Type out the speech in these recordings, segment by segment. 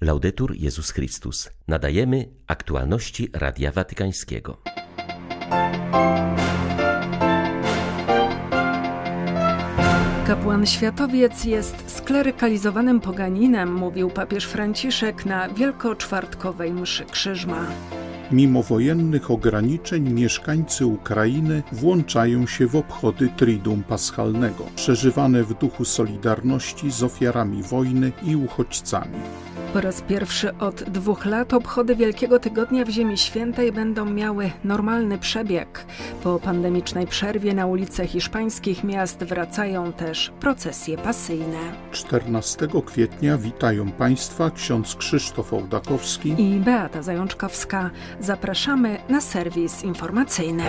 Laudetur Jezus Chrystus. Nadajemy aktualności Radia Watykańskiego. Kapłan światowiec jest sklerykalizowanym poganinem, mówił papież Franciszek na wielkoczwartkowej mszy krzyżma. Mimo wojennych ograniczeń mieszkańcy Ukrainy włączają się w obchody Triduum Paschalnego, przeżywane w duchu solidarności z ofiarami wojny i uchodźcami. Po raz pierwszy od dwóch lat obchody Wielkiego Tygodnia w Ziemi Świętej będą miały normalny przebieg. Po pandemicznej przerwie na ulice hiszpańskich miast wracają też procesje pasyjne. 14 kwietnia witają Państwa ksiądz Krzysztof Ołdakowski i Beata Zajączkowska. Zapraszamy na serwis informacyjny.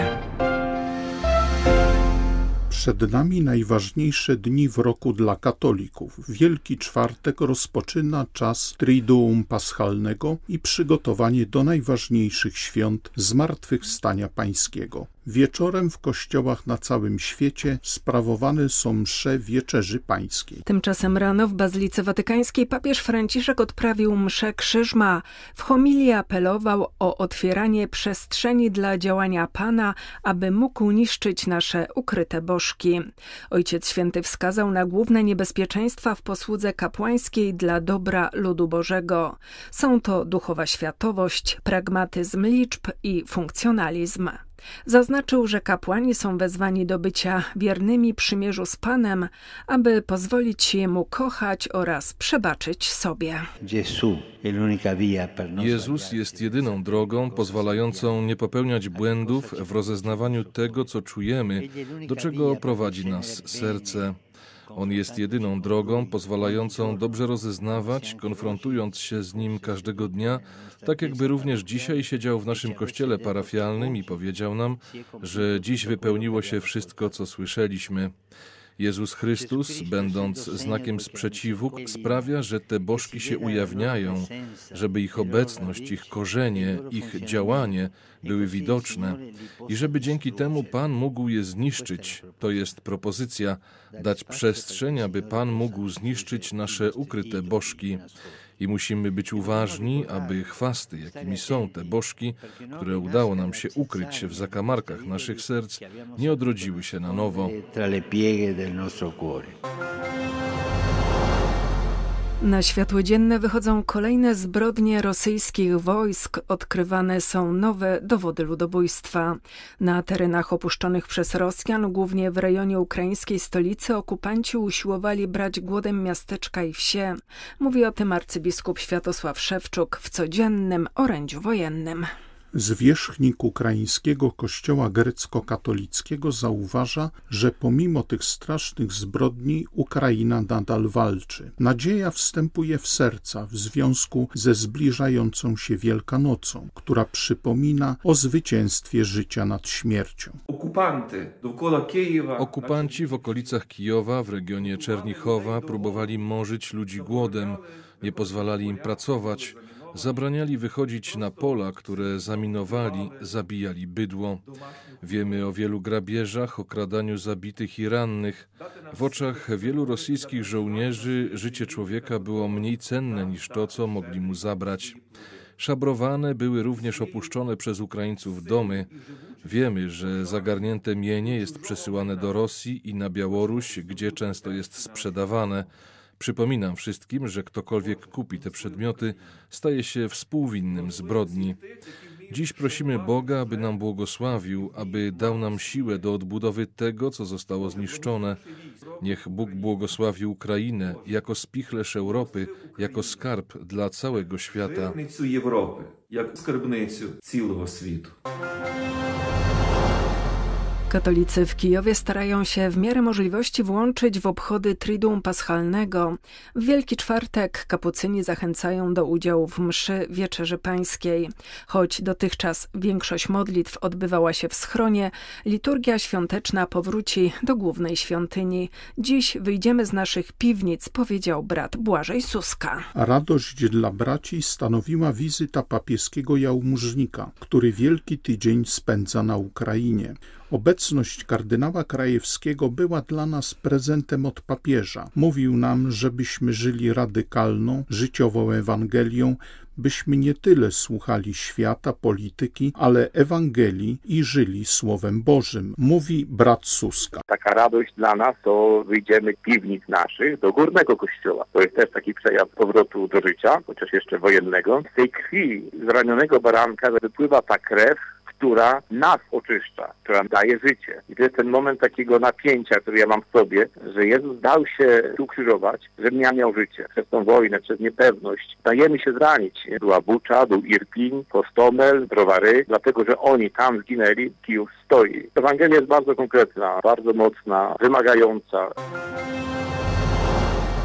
Przed nami najważniejsze dni w roku dla katolików. Wielki Czwartek rozpoczyna czas Triduum Paschalnego i przygotowanie do najważniejszych świąt Zmartwychwstania Pańskiego. Wieczorem w kościołach na całym świecie sprawowane są msze Wieczerzy Pańskiej. Tymczasem rano w Bazylice Watykańskiej papież Franciszek odprawił mszę krzyżma. W homilii apelował o otwieranie przestrzeni dla działania Pana, aby mógł niszczyć nasze ukryte bożki. Ojciec Święty wskazał na główne niebezpieczeństwa w posłudze kapłańskiej dla dobra ludu Bożego. Są to duchowa światowość, pragmatyzm liczb i funkcjonalizm. Zaznaczył, że kapłani są wezwani do bycia wiernymi przymierzu z Panem, aby pozwolić Jemu kochać oraz przebaczyć sobie. Jezus jest jedyną drogą pozwalającą nie popełniać błędów w rozeznawaniu tego, co czujemy, do czego prowadzi nas serce. On jest jedyną drogą pozwalającą dobrze rozeznawać, konfrontując się z nim każdego dnia, tak jakby również dzisiaj siedział w naszym kościele parafialnym i powiedział nam, że dziś wypełniło się wszystko, co słyszeliśmy. Jezus Chrystus, będąc znakiem sprzeciwu, sprawia, że te bożki się ujawniają, żeby ich obecność, ich korzenie, ich działanie były widoczne. I żeby dzięki temu Pan mógł je zniszczyć. To jest propozycja, dać przestrzeń, aby Pan mógł zniszczyć nasze ukryte bożki i musimy być uważni, aby chwasty, jakimi są te bożki, które udało nam się ukryć w zakamarkach naszych serc, nie odrodziły się na nowo. Na światło dzienne wychodzą kolejne zbrodnie rosyjskich wojsk, odkrywane są nowe dowody ludobójstwa. Na terenach opuszczonych przez Rosjan, głównie w rejonie ukraińskiej stolicy, okupanci usiłowali brać głodem miasteczka i wsie. Mówi o tym arcybiskup Światosław Szewczuk w codziennym orędziu wojennym. Zwierzchnik ukraińskiego kościoła grecko-katolickiego zauważa, że pomimo tych strasznych zbrodni Ukraina nadal walczy. Nadzieja wstępuje w serca w związku ze zbliżającą się Wielkanocą, która przypomina o zwycięstwie życia nad śmiercią. Okupanci w okolicach Kijowa, w regionie Czernichowa próbowali morzyć ludzi głodem, nie pozwalali im pracować, Zabraniali wychodzić na pola, które zaminowali, zabijali bydło. Wiemy o wielu grabieżach, okradaniu zabitych i rannych. W oczach wielu rosyjskich żołnierzy życie człowieka było mniej cenne niż to, co mogli mu zabrać. Szabrowane były również opuszczone przez Ukraińców domy. Wiemy, że zagarnięte mienie jest przesyłane do Rosji i na Białoruś, gdzie często jest sprzedawane. Przypominam wszystkim, że ktokolwiek kupi te przedmioty, staje się współwinnym zbrodni. Dziś prosimy Boga, aby nam błogosławił, aby dał nam siłę do odbudowy tego, co zostało zniszczone. Niech Bóg błogosławi Ukrainę jako spichlerz Europy, jako skarb dla całego świata. Europy, jak skarbnicę całego świata. Katolicy w Kijowie starają się w miarę możliwości włączyć w obchody Triduum Paschalnego. W Wielki Czwartek kapucyni zachęcają do udziału w mszy Wieczerzy Pańskiej. Choć dotychczas większość modlitw odbywała się w schronie, liturgia świąteczna powróci do głównej świątyni. Dziś wyjdziemy z naszych piwnic, powiedział brat Błażej Suska. Radość dla braci stanowiła wizyta papieskiego jałmużnika, który Wielki Tydzień spędza na Ukrainie. Obecność kardynała Krajewskiego była dla nas prezentem od papieża. Mówił nam, żebyśmy żyli radykalną, życiową Ewangelią, byśmy nie tyle słuchali świata, polityki, ale Ewangelii i żyli Słowem Bożym, mówi brat Suska. Taka radość dla nas to wyjdziemy piwnic naszych do górnego kościoła. To jest też taki przejaw powrotu do życia, chociaż jeszcze wojennego. Z tej krwi zranionego baranka wypływa ta krew, która nas oczyszcza, która daje życie. I to jest ten moment takiego napięcia, który ja mam w sobie, że Jezus dał się ukrzyżować, żebym ja miał życie. Przez tą wojnę, przez niepewność. Dajemy się zranić. Była Bucza, był Irpin, Kostomel, Browary, dlatego, że oni tam zginęli, Kijów stoi. Ewangelia jest bardzo konkretna, bardzo mocna, wymagająca.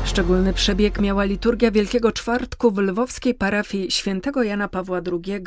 Szczególny przebieg miała liturgia Wielkiego Czwartku w lwowskiej parafii świętego Jana Pawła II.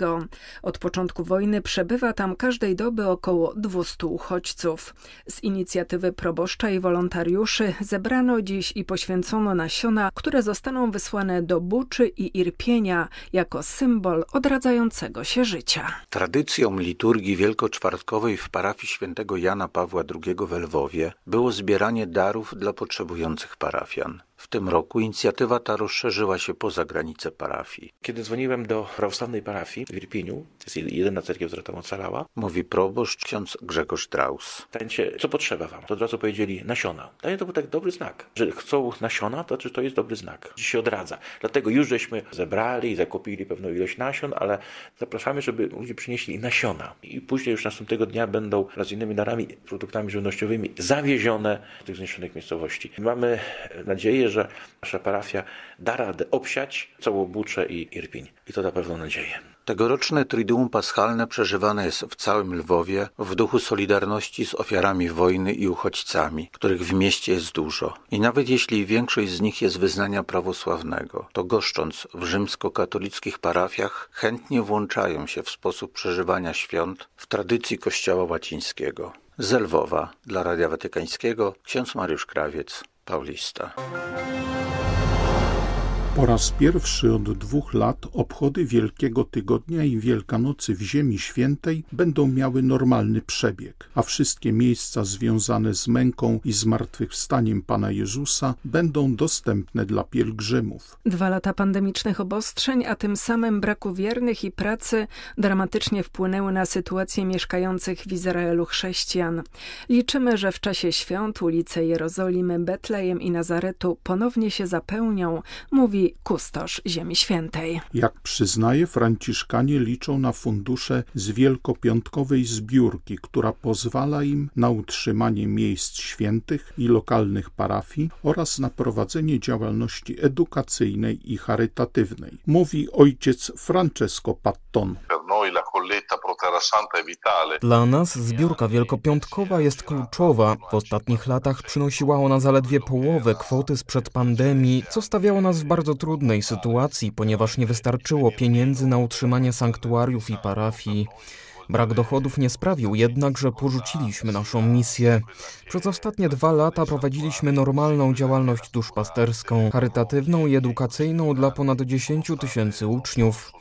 Od początku wojny przebywa tam każdej doby około 200 uchodźców. Z inicjatywy proboszcza i wolontariuszy zebrano dziś i poświęcono nasiona, które zostaną wysłane do Buczy i Irpienia jako symbol odradzającego się życia. Tradycją liturgii wielkoczwartkowej w parafii świętego Jana Pawła II w Lwowie było zbieranie darów dla potrzebujących parafian. W tym roku inicjatywa ta rozszerzyła się poza granice parafii. Kiedy dzwoniłem do prawosławnej parafii w Irpiniu, to jest jedyna cerkiew, która tam ocalała, mówi proboszcz ksiądz Grzegorz Draus. Tańcie, co potrzeba wam? To od razu powiedzieli nasiona. Dla mnie to był tak dobry znak, że chcą nasiona, to znaczy to jest dobry znak. Dziś się odradza. Dlatego już żeśmy zebrali i zakupili pewną ilość nasion, ale zapraszamy, żeby ludzie przynieśli nasiona. I później już następnego dnia będą wraz z innymi darami, produktami żywnościowymi zawiezione do tych zniszczonych miejscowości. Mamy nadzieję, że nasza parafia da radę obsiać całą Buczę i Irpiń. I to da pewną nadzieję. Tegoroczne Triduum Paschalne przeżywane jest w całym Lwowie w duchu solidarności z ofiarami wojny i uchodźcami, których w mieście jest dużo. I nawet jeśli większość z nich jest wyznania prawosławnego, to goszcząc w rzymskokatolickich parafiach chętnie włączają się w sposób przeżywania świąt w tradycji Kościoła łacińskiego. Z Lwowa dla Radia Watykańskiego ksiądz Mariusz Krawiec, Paulista. Po raz pierwszy od dwóch lat obchody Wielkiego Tygodnia i Wielkanocy w Ziemi Świętej będą miały normalny przebieg, a wszystkie miejsca związane z męką i zmartwychwstaniem Pana Jezusa będą dostępne dla pielgrzymów. Dwa lata pandemicznych obostrzeń, a tym samym braku wiernych i pracy dramatycznie wpłynęły na sytuację mieszkających w Izraelu chrześcijan. Liczymy, że w czasie świąt ulice Jerozolimy, Betlejem i Nazaretu ponownie się zapełnią, mówi kustosz Ziemi Świętej. Jak przyznaje, franciszkanie liczą na fundusze z wielkopiątkowej zbiórki, która pozwala im na utrzymanie miejsc świętych i lokalnych parafii oraz na prowadzenie działalności edukacyjnej i charytatywnej. Mówi ojciec Francesco Patton. Dla nas zbiórka wielkopiątkowa jest kluczowa. W ostatnich latach przynosiła ona zaledwie połowę kwoty sprzed pandemii, co stawiało nas w bardzo trudnej sytuacji, ponieważ nie wystarczyło pieniędzy na utrzymanie sanktuariów i parafii. Brak dochodów nie sprawił jednak, że porzuciliśmy naszą misję. Przez ostatnie dwa lata prowadziliśmy normalną działalność duszpasterską, charytatywną i edukacyjną dla ponad 10 tysięcy uczniów.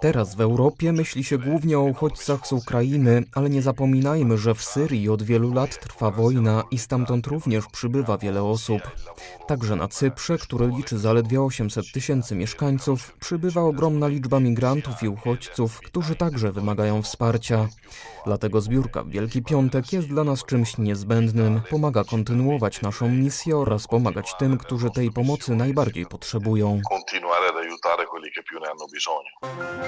Teraz w Europie myśli się głównie o uchodźcach z Ukrainy, ale nie zapominajmy, że w Syrii od wielu lat trwa wojna i stamtąd również przybywa wiele osób. Także na Cyprze, który liczy zaledwie 800 tysięcy mieszkańców, przybywa ogromna liczba migrantów i uchodźców, którzy także wymagają wsparcia. Dlatego zbiórka w Wielki Piątek jest dla nas czymś niezbędnym, pomaga kontynuować naszą misję oraz pomagać tym, którzy tej pomocy najbardziej potrzebują.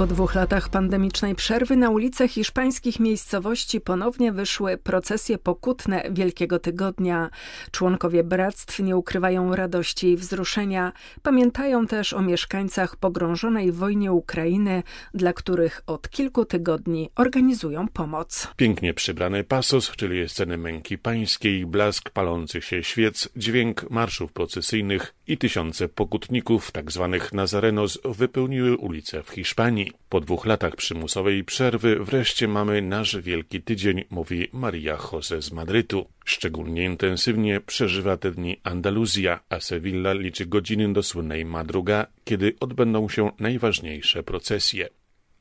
Po dwóch latach pandemicznej przerwy na ulice hiszpańskich miejscowości ponownie wyszły procesje pokutne Wielkiego Tygodnia. Członkowie bractw nie ukrywają radości i wzruszenia. Pamiętają też o mieszkańcach pogrążonej w wojnie Ukrainy, dla których od kilku tygodni organizują pomoc. Pięknie przybrany pasos, czyli sceny męki pańskiej, blask palących się świec, dźwięk marszów procesyjnych i tysiące pokutników, tzw. Tak nazarenos, wypełniły ulice w Hiszpanii. Po dwóch latach przymusowej przerwy wreszcie mamy nasz Wielki Tydzień, mówi Maria Jose z Madrytu. Szczególnie intensywnie przeżywa te dni Andaluzja, a Sevilla liczy godziny do słynnej madruga, kiedy odbędą się najważniejsze procesje.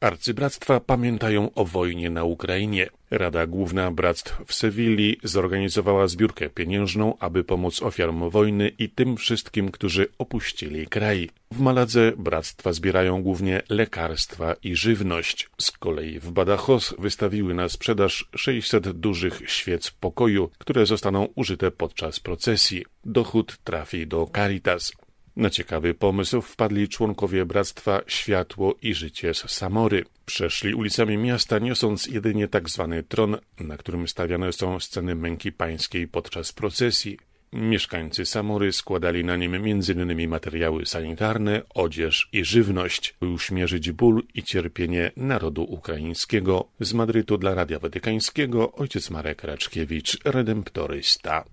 Arcybractwa pamiętają o wojnie na Ukrainie. Rada Główna Bractw w Sewilli zorganizowała zbiórkę pieniężną, aby pomóc ofiarom wojny i tym wszystkim, którzy opuścili kraj. W Maladze bractwa zbierają głównie lekarstwa i żywność. Z kolei w Badajoz wystawiły na sprzedaż 600 dużych świec pokoju, które zostaną użyte podczas procesji. Dochód trafi do Caritas. Na ciekawy pomysł wpadli członkowie Bractwa Światło i Życie z Samory. Przeszli ulicami miasta, niosąc jedynie tak zwany tron, na którym stawiane są sceny męki pańskiej podczas procesji. Mieszkańcy Samory składali na nim m.in. materiały sanitarne, odzież i żywność, by uśmierzyć ból i cierpienie narodu ukraińskiego. Z Madrytu dla Radia Watykańskiego ojciec Marek Raczkiewicz, redemptorysta.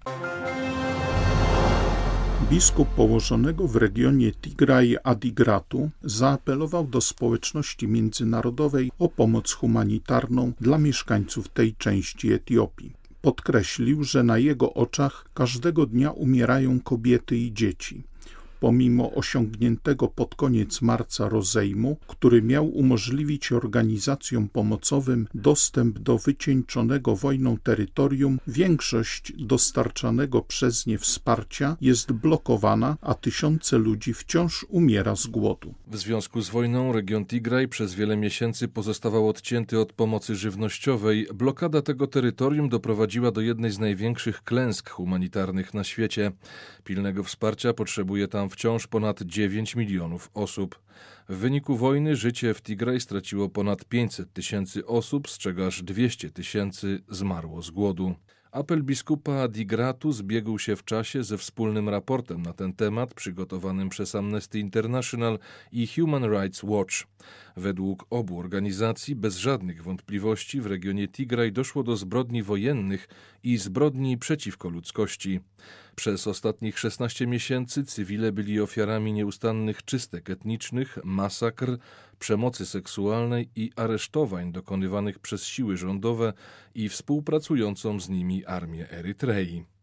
Biskup położonego w regionie Tigraj Adigratu zaapelował do społeczności międzynarodowej o pomoc humanitarną dla mieszkańców tej części Etiopii. Podkreślił, że na jego oczach każdego dnia umierają kobiety i dzieci pomimo osiągniętego pod koniec marca rozejmu, który miał umożliwić organizacjom pomocowym dostęp do wycieńczonego wojną terytorium, większość dostarczanego przez nie wsparcia jest blokowana, a tysiące ludzi wciąż umiera z głodu. W związku z wojną region Tigraj przez wiele miesięcy pozostawał odcięty od pomocy żywnościowej. Blokada tego terytorium doprowadziła do jednej z największych klęsk humanitarnych na świecie. Pilnego wsparcia potrzebuje wciąż ponad 9 milionów osób. W wyniku wojny życie w Tigraj straciło ponad 500 tysięcy osób, z czego aż 200 tysięcy zmarło z głodu. Apel biskupa Digratu zbiegł się w czasie ze wspólnym raportem na ten temat przygotowanym przez Amnesty International i Human Rights Watch. Według obu organizacji bez żadnych wątpliwości w regionie Tigraj doszło do zbrodni wojennych i zbrodni przeciwko ludzkości. Przez ostatnich 16 miesięcy cywile byli ofiarami nieustannych czystek etnicznych, masakr, przemocy seksualnej i aresztowań dokonywanych przez siły rządowe i współpracującą z nimi armię Erytrei.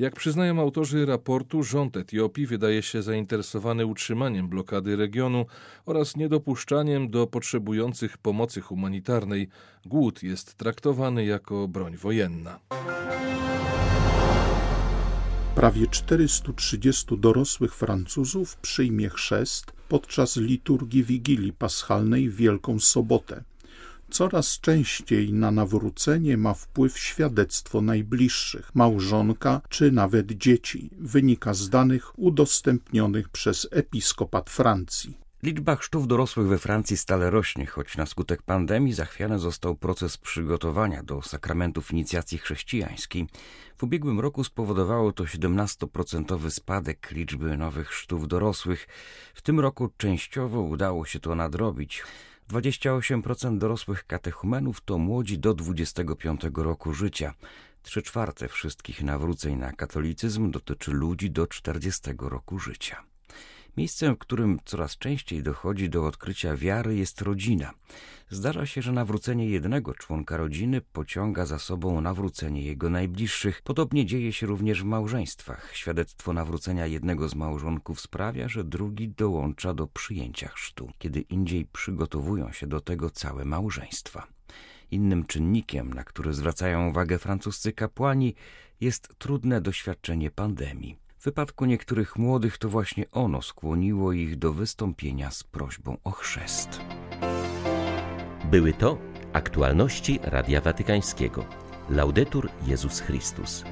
Jak przyznają autorzy raportu, rząd Etiopii wydaje się zainteresowany utrzymaniem blokady regionu oraz niedopuszczaniem do potrzebujących pomocy humanitarnej. Głód jest traktowany jako broń wojenna. Prawie 430 dorosłych Francuzów przyjmie chrzest podczas liturgii Wigilii Paschalnej w Wielką Sobotę. Coraz częściej na nawrócenie ma wpływ świadectwo najbliższych, małżonka czy nawet dzieci, wynika z danych udostępnionych przez episkopat Francji. Liczba chrztów dorosłych we Francji stale rośnie, choć na skutek pandemii zachwiany został proces przygotowania do sakramentów inicjacji chrześcijańskiej. W ubiegłym roku spowodowało to 17% spadek liczby nowych chrztów dorosłych. W tym roku częściowo udało się to nadrobić. 28% dorosłych katechumenów to młodzi do 25 roku życia. Trzy czwarte wszystkich nawróceń na katolicyzm dotyczy ludzi do 40 roku życia. Miejscem, w którym coraz częściej dochodzi do odkrycia wiary, jest rodzina. Zdarza się, że nawrócenie jednego członka rodziny pociąga za sobą nawrócenie jego najbliższych. Podobnie dzieje się również w małżeństwach. Świadectwo nawrócenia jednego z małżonków sprawia, że drugi dołącza do przyjęcia chrztu, kiedy indziej przygotowują się do tego całe małżeństwa. Innym czynnikiem, na który zwracają uwagę francuscy kapłani, jest trudne doświadczenie pandemii. W wypadku niektórych młodych to właśnie ono skłoniło ich do wystąpienia z prośbą o chrzest. Były to aktualności Radia Watykańskiego. Laudetur Jezus Chrystus.